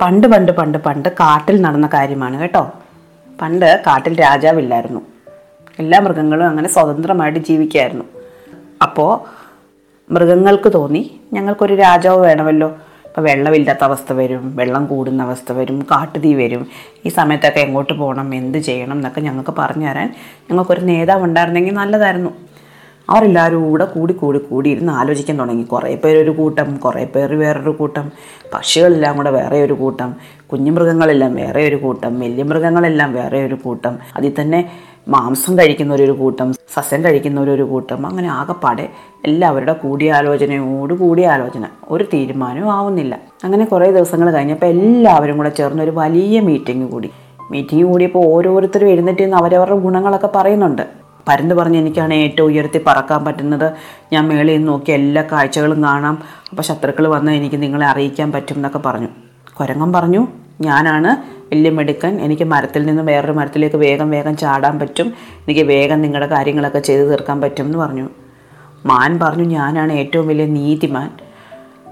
പണ്ട് പണ്ട് പണ്ട് പണ്ട് കാട്ടിൽ നടന്ന കാര്യമാണ് കേട്ടോ. പണ്ട് കാട്ടിൽ രാജാവില്ലായിരുന്നു. എല്ലാ മൃഗങ്ങളും അങ്ങനെ സ്വതന്ത്രമായിട്ട് ജീവിക്കായിരുന്നു. അപ്പോൾ മൃഗങ്ങൾക്ക് തോന്നി ഞങ്ങൾക്കൊരു രാജാവ് വേണമല്ലോ. ഇപ്പോൾ വെള്ളമില്ലാത്ത അവസ്ഥ വരും വെള്ളം കൂടുന്ന അവസ്ഥ വരും കാട്ടുതീ വരും. ഈ സമയത്തൊക്കെ എങ്ങോട്ട് പോകണം എന്ത് ചെയ്യണം എന്നൊക്കെ ഞങ്ങൾക്ക് പറഞ്ഞു തരാൻ ഞങ്ങൾക്കൊരു നേതാവ് ഉണ്ടായിരുന്നെങ്കിൽ നല്ലതായിരുന്നു. അവരെല്ലാവരും കൂടെ കൂടി കൂടി കൂടി ഇരുന്ന് ആലോചിക്കാൻ തുടങ്ങി. കുറേ പേരൊരു കൂട്ടം കുറേ പേർ വേറൊരു കൂട്ടം. പക്ഷികളെല്ലാം കൂടെ വേറെ ഒരു കൂട്ടം. കുഞ്ഞുമൃഗങ്ങളെല്ലാം വേറെ ഒരു കൂട്ടം. വലിയ മൃഗങ്ങളെല്ലാം വേറെ ഒരു കൂട്ടം. അതിൽ തന്നെ മാംസം കഴിക്കുന്നവരൊരു കൂട്ടം സസ്യം കഴിക്കുന്നവരൊരു കൂട്ടം. അങ്ങനെ ആകെപ്പാടെ എല്ലാവരുടെ കൂടിയാലോചനയോട് കൂടിയാലോചന ഒരു തീരുമാനവും ആവുന്നില്ല. അങ്ങനെ കുറേ ദിവസങ്ങൾ കഴിഞ്ഞപ്പോൾ എല്ലാവരും കൂടെ ചേർന്ന് ഒരു വലിയ മീറ്റിംഗ് കൂടി. മീറ്റിംഗ് കൂടിയപ്പോൾ ഓരോരുത്തരും എഴുന്നേറ്റ് നിന്ന് അവരവരുടെ ഗുണങ്ങളൊക്കെ പറയുന്നുണ്ട്. പരന്ന് പറഞ്ഞ് എനിക്കാണ് ഏറ്റവും ഉയർത്തി പറക്കാൻ പറ്റുന്നത്. ഞാൻ മേളിൽ നിന്ന് നോക്കി എല്ലാ കാഴ്ചകളും കാണാം. അപ്പോൾ ശത്രുക്കൾ വന്ന് എനിക്ക് നിങ്ങളെ അറിയിക്കാൻ പറ്റും എന്നൊക്കെ പറഞ്ഞു. കുരങ്ങൻ പറഞ്ഞു ഞാനാണ് വലിയ മെടുക്കൻ. എനിക്ക് മരത്തിൽ നിന്ന് വേറൊരു മരത്തിലേക്ക് വേഗം വേഗം ചാടാൻ പറ്റും. എനിക്ക് വേഗം നിങ്ങളുടെ കാര്യങ്ങളൊക്കെ ചെയ്തു തീർക്കാൻ പറ്റും എന്ന് പറഞ്ഞു. മാൻ പറഞ്ഞു ഞാനാണ് ഏറ്റവും വലിയ നീതിമാൻ.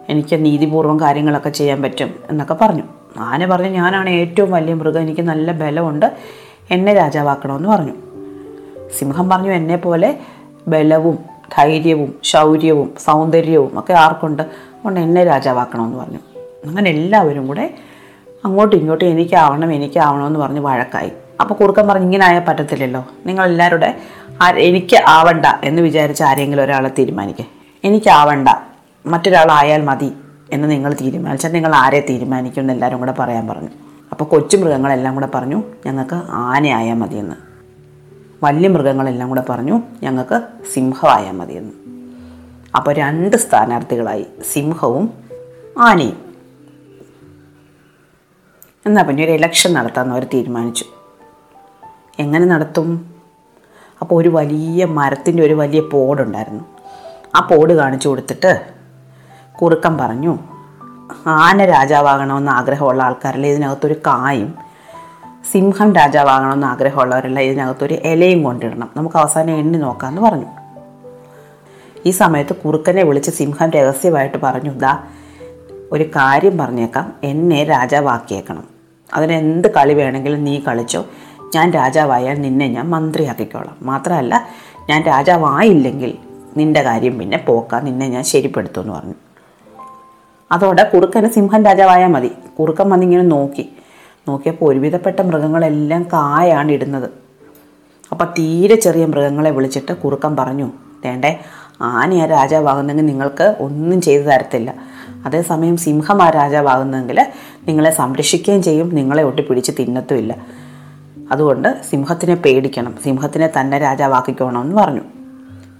എനിക്ക് നീതിപൂർവം കാര്യങ്ങളൊക്കെ ചെയ്യാൻ പറ്റും എന്നൊക്കെ പറഞ്ഞു. ആന പറഞ്ഞു ഞാനാണ് ഏറ്റവും വലിയ മൃഗം. എനിക്ക് നല്ല ബലമുണ്ട്. എന്നെ രാജാവാക്കണമെന്ന് പറഞ്ഞു. സിംഹം പറഞ്ഞു എന്നെ പോലെ ബലവും ധൈര്യവും ശൗര്യവും സൗന്ദര്യവും ഒക്കെ ആർക്കുണ്ട്? അതുകൊണ്ട് എന്നെ രാജാവാക്കണമെന്ന് പറഞ്ഞു. അങ്ങനെ എല്ലാവരും കൂടെ അങ്ങോട്ടും ഇങ്ങോട്ടും എനിക്കാവണം എനിക്കാവണമെന്ന് പറഞ്ഞ് വഴക്കായി. അപ്പോൾ കുറുക്കൻ പറഞ്ഞ് ഇങ്ങനെ ആയാൽ പറ്റത്തില്ലല്ലോ ആ- എനിക്ക് ആവണ്ട എന്ന് വിചാരിച്ച ആരെങ്കിലും ഒരാളെ തീരുമാനിക്കുക എനിക്കാവണ്ട. മറ്റൊരാളായാൽ മതി എന്ന് നിങ്ങൾ തീരുമാനിച്ചാൽ നിങ്ങൾ ആരെ തീരുമാനിക്കും എന്ന് എല്ലാവരും കൂടെ പറയാൻ പറഞ്ഞു. അപ്പോൾ കൊച്ചു മൃഗങ്ങളെല്ലാം കൂടെ പറഞ്ഞു ഞങ്ങൾക്ക് ആനയായാൽ മതിയെന്ന്. വലിയ മൃഗങ്ങളെല്ലാം കൂടെ പറഞ്ഞു ഞങ്ങൾക്ക് സിംഹമായാൽ മതിയെന്ന് അപ്പോൾ രണ്ട് സ്ഥാനാർത്ഥികളായി സിംഹവും ആനയും. എന്നാൽ പിന്നെ ഒരു ഇലക്ഷൻ നടത്താമെന്ന് അവർ തീരുമാനിച്ചു. എങ്ങനെ നടത്തും? അപ്പോൾ ഒരു വലിയ മരത്തിന്റെ ഒരു വലിയ പോടുണ്ടായിരുന്നു ആ പോട് കാണിച്ചു കൊടുത്തിട്ട് കുറുക്കം പറഞ്ഞു ആന രാജാവാകണമെന്ന് ആഗ്രഹമുള്ള ആൾക്കാരിൽ ഇതിനകത്തൊരു കായും സിംഹം രാജാവാകണമെന്ന് ആഗ്രഹമുള്ളവരെല്ലാം ഇതിനകത്തൊരു ഇലയും കൊണ്ടിടണം. നമുക്ക് അവസാനം എണ്ണി നോക്കാമെന്ന് പറഞ്ഞു. ഈ സമയത്ത് കുറുക്കനെ വിളിച്ച് സിംഹം രഹസ്യമായിട്ട് പറഞ്ഞു ദാ ഒരു കാര്യം പറഞ്ഞേക്കാം. എന്നെ രാജാവാക്കിയേക്കണം. അതിനെന്ത് കളി വേണമെങ്കിലും നീ കളിച്ചോ. ഞാൻ രാജാവായാൽ നിന്നെ ഞാൻ മന്ത്രിയാക്കിക്കോളാം. മാത്രമല്ല ഞാൻ രാജാവായില്ലെങ്കിൽ നിന്റെ കാര്യം പിന്നെ പോക്കാം. നിന്നെ ഞാൻ ശരിപ്പെടുത്തുമെന്ന് പറഞ്ഞു. അതോടെ കുറുക്കനെ സിംഹം രാജാവായാൽ മതി. കുറുക്കൻ വന്നിങ്ങനെ നോക്കി. നോക്കിയപ്പോൾ ഒരുവിധപ്പെട്ട മൃഗങ്ങളെല്ലാം കായാണ് ഇടുന്നത്. അപ്പം തീരെ ചെറിയ മൃഗങ്ങളെ വിളിച്ചിട്ട് കുറുക്കൻ പറഞ്ഞു വേണ്ടേ ആനയാ രാജാവാകുന്നെങ്കിൽ നിങ്ങൾക്ക് ഒന്നും ചെയ്തു തരത്തില്ല. അതേസമയം സിംഹം ആ രാജാവാകുന്നെങ്കിൽ നിങ്ങളെ സംരക്ഷിക്കുകയും ചെയ്യും നിങ്ങളെ ഒട്ടി പിടിച്ച് തിന്നത്തുമില്ല. അതുകൊണ്ട് സിംഹത്തിനെ പേടിക്കണം സിംഹത്തിനെ തന്നെ രാജാവാക്കിക്കോണമെന്ന് പറഞ്ഞു.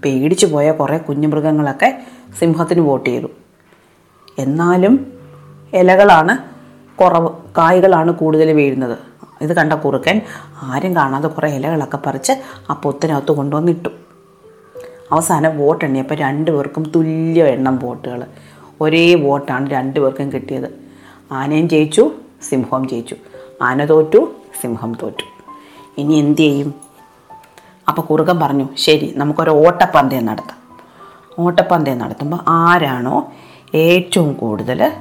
പേടിച്ചു പോയ കുറേ കുഞ്ഞുമൃഗങ്ങളൊക്കെ സിംഹത്തിന് വോട്ട് ചെയ്തു. എന്നാലും ഇലകളാണ് കുറവ് കായ്കളാണ് കൂടുതൽ വീഴുന്നത്. ഇത് കണ്ട കുറുക്കൻ ആരും കാണാതെ കുറേ ഇലകളൊക്കെ പറിച്ച് ആ പൊത്തിനകത്ത് കൊണ്ടുവന്നിട്ടു. അവസാനം വോട്ട് എണ്ണിയപ്പോൾ രണ്ടുപേർക്കും തുല്യ എണ്ണം വോട്ടുകൾ. ഒരേ വോട്ടാണ് രണ്ടുപേർക്കും കിട്ടിയത്. ആനയും ജയിച്ചു സിംഹവും ജയിച്ചു. ആന തോറ്റു സിംഹം തോറ്റു. ഇനി എന്തു ചെയ്യും? അപ്പോൾ കുറുക്കൻ പറഞ്ഞു ശരി നമുക്കൊരു ഓട്ടപ്പന്തയം നടത്താം. ഓട്ടപ്പന്തയം നടത്തുമ്പോൾ ആരാണോ ഏറ്റവും കൂടുതൽ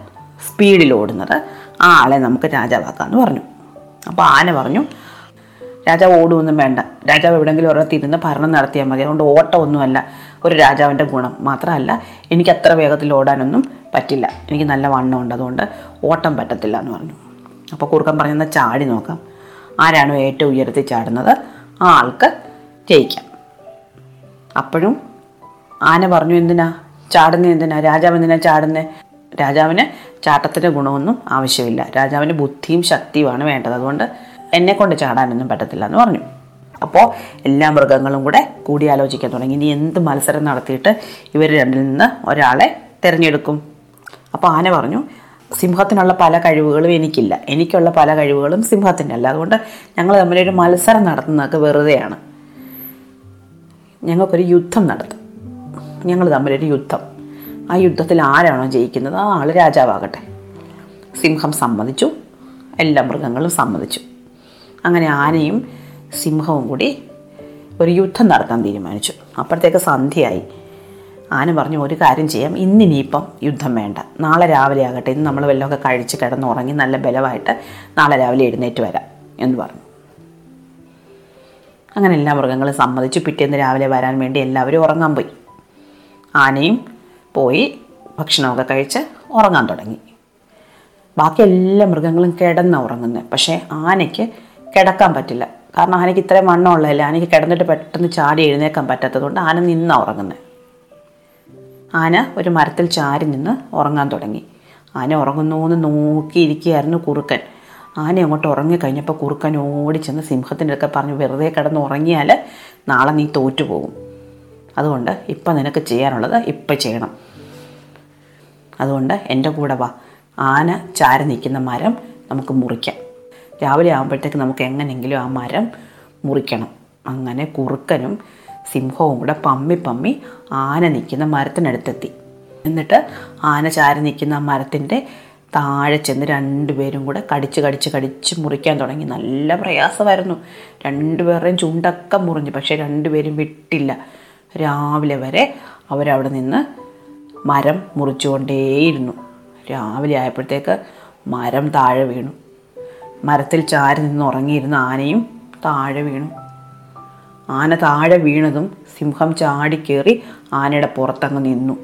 സ്പീഡിൽ ഓടുന്നത്? ആ ആളെ നമുക്ക് രാജാവാക്കാമെന്ന് പറഞ്ഞു. അപ്പോൾ ആന പറഞ്ഞു രാജാവ് ഓടുമൊന്നും വേണ്ട. രാജാവ് എവിടെയെങ്കിലും ഒരിടത്തിരുന്ന് ഭരണം നടത്തിയാൽ മതി. അതുകൊണ്ട് ഓട്ടമൊന്നുമല്ല. ഒരു രാജാവിന്റെ ഗുണം മാത്രമല്ല എനിക്ക് അത്ര വേഗത്തിൽ ഓടാനൊന്നും പറ്റില്ല. എനിക്ക് നല്ല വണ്ണമുണ്ട് അതുകൊണ്ട് ഓട്ടം പറ്റത്തില്ല എന്ന് പറഞ്ഞു. അപ്പോൾ കുറുക്കൻ പറഞ്ഞെന്നാൽ ചാടി നോക്കാം. ആരാണോ ഏറ്റവും ഉയരത്തിൽ ചാടുന്നത്? ആ ആൾക്ക് ജയിക്കാം. അപ്പോഴും ആന പറഞ്ഞു എന്തിനാ? ചാടുന്നത് എന്തിനാ? രാജാവ് എന്തിനാ ചാടുന്നത് രാജാവിന് ചാട്ടത്തിന്റെ ഗുണമൊന്നും ആവശ്യമില്ല. രാജാവിന് ബുദ്ധിയും ശക്തിയുമാണ് വേണ്ടത്. അതുകൊണ്ട് എന്നെ കൊണ്ട് ചാടാനൊന്നും പറ്റത്തില്ല എന്ന് പറഞ്ഞു. അപ്പോൾ എല്ലാ മൃഗങ്ങളും കൂടെ കൂടിയാലോചിക്കാൻ തുടങ്ങി. ഇനി എന്ത് മത്സരം നടത്തിയിട്ട് ഇവർ രണ്ടിൽ നിന്ന് ഒരാളെ തിരഞ്ഞെടുക്കും? അപ്പോൾ ആന പറഞ്ഞു സിംഹത്തിനുള്ള പല കഴിവുകളും എനിക്കില്ല. എനിക്കുള്ള പല കഴിവുകളും സിംഹത്തിന്റെ അല്ല. അതുകൊണ്ട് ഞങ്ങൾ തമ്മിലൊരു മത്സരം നടത്തുന്നതൊക്കെ വെറുതെയാണ്. ഞങ്ങൾക്കൊരു യുദ്ധം നടത്തും. ഞങ്ങൾ തമ്മിലൊരു യുദ്ധം. ആ യുദ്ധത്തിൽ ആരാണോ ജയിക്കുന്നത്? ആ ആൾ രാജാവാകട്ടെ. സിംഹം സമ്മതിച്ചു. എല്ലാ മൃഗങ്ങളും സമ്മതിച്ചു. അങ്ങനെ ആനയും സിംഹവും കൂടി ഒരു യുദ്ധം നടത്താൻ തീരുമാനിച്ചു. അപ്പോഴത്തേക്ക് സന്ധ്യയായി. ആന പറഞ്ഞു ഒരു കാര്യം ചെയ്യാം. ഇന്നിനിയിപ്പം യുദ്ധം വേണ്ട. നാളെ രാവിലെ ആകട്ടെ. ഇന്ന് നമ്മൾ വല്ലതൊക്കെ കഴിച്ച് കിടന്നുറങ്ങി നല്ല ബലമായിട്ട് നാളെ രാവിലെ എഴുന്നേറ്റ് വരാം എന്ന് പറഞ്ഞു. അങ്ങനെ എല്ലാ മൃഗങ്ങളും സമ്മതിച്ചു. പിറ്റേന്ന് രാവിലെ വരാൻ വേണ്ടി എല്ലാവരും ഉറങ്ങാൻ പോയി. ആനയും പോയി ഭക്ഷണമൊക്കെ കഴിച്ച് ഉറങ്ങാൻ തുടങ്ങി. ബാക്കി എല്ലാ മൃഗങ്ങളും കിടന്ന ഉറങ്ങുന്നത് പക്ഷേ ആനയ്ക്ക് കിടക്കാൻ പറ്റില്ല. കാരണം ആനയ്ക്ക് ഇത്രയും വണ്ണമുള്ളതല്ല ആനയ്ക്ക് കിടന്നിട്ട് പെട്ടെന്ന് ചാടി എഴുന്നേക്കാൻ പറ്റാത്തതുകൊണ്ട് ആന നിന്നാണ് ഉറങ്ങുന്നത് ആന ഒരു മരത്തിൽ ചാരി നിന്ന് ഉറങ്ങാൻ തുടങ്ങി. ആന ഉറങ്ങുന്നു എന്ന് നോക്കിയിരിക്കുകയായിരുന്നു കുറുക്കൻ. ആന അങ്ങോട്ട് ഉറങ്ങിക്കഴിഞ്ഞപ്പോൾ കുറുക്കൻ ഓടി ചെന്ന് സിംഹത്തിന്റെ അടുക്കെ പറഞ്ഞു വെറുതെ കിടന്ന് ഉറങ്ങിയാൽ നാളെ നീ തോറ്റുപോകും. അതുകൊണ്ട് ഇപ്പം നിനക്ക് ചെയ്യാനുള്ളത് ഇപ്പം ചെയ്യണം. അതുകൊണ്ട് എന്റെ കൂടെ വാ. ആന ചാരി നിൽക്കുന്ന മരം നമുക്ക് മുറിക്കാം. രാവിലെ ആകുമ്പോഴത്തേക്ക് നമുക്ക് എങ്ങനെയെങ്കിലും ആ മരം മുറിക്കണം. അങ്ങനെ കുറുക്കനും സിംഹവും കൂടെ പമ്മി പമ്മി ആന നിൽക്കുന്ന മരത്തിനടുത്തെത്തി. എന്നിട്ട് ആന ചാരി നിൽക്കുന്ന ആ മരത്തിന്റെ താഴെ ചെന്ന് രണ്ടുപേരും കൂടെ കടിച്ച് കടിച്ച് കടിച്ച് മുറിക്കാൻ തുടങ്ങി. നല്ല പ്രയാസമായിരുന്നു. രണ്ടുപേരുടെയും ചുണ്ടൊക്കെ മുറിഞ്ഞു. പക്ഷേ രണ്ടുപേരും വിട്ടില്ല. രാവിലെ വരെ അവരവിടെ നിന്ന് മരം മുറിച്ചുകൊണ്ടേയിരുന്നു. രാവിലെ ആയപ്പോഴത്തേക്ക് മരം താഴെ വീണു. മരത്തിൽ ചാരി നിന്ന് ഉറങ്ങിയിരുന്ന ആനയും താഴെ വീണു. ആന താഴെ വീണതും സിംഹം ചാടിക്കേറി ആനയുടെ പുറത്തങ്ങ് നിന്നു.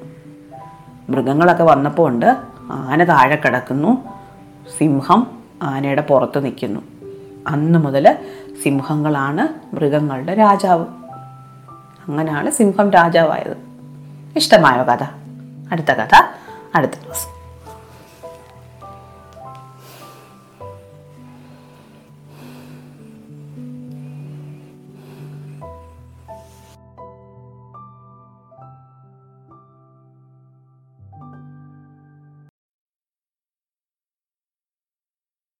മൃഗങ്ങളൊക്കെ വന്നപ്പോൾ ഉണ്ട് ആന താഴെ കിടക്കുന്നു സിംഹം ആനയുടെ പുറത്ത് നിൽക്കുന്നു. അന്ന് മുതൽ സിംഹങ്ങളാണ് മൃഗങ്ങളുടെ രാജാവ്. അങ്ങനെയാണ് സിംഹം രാജാവായത്. ഇഷ്ടമായോ കഥ? അടുത്ത കഥ അടുത്ത ദിവസം.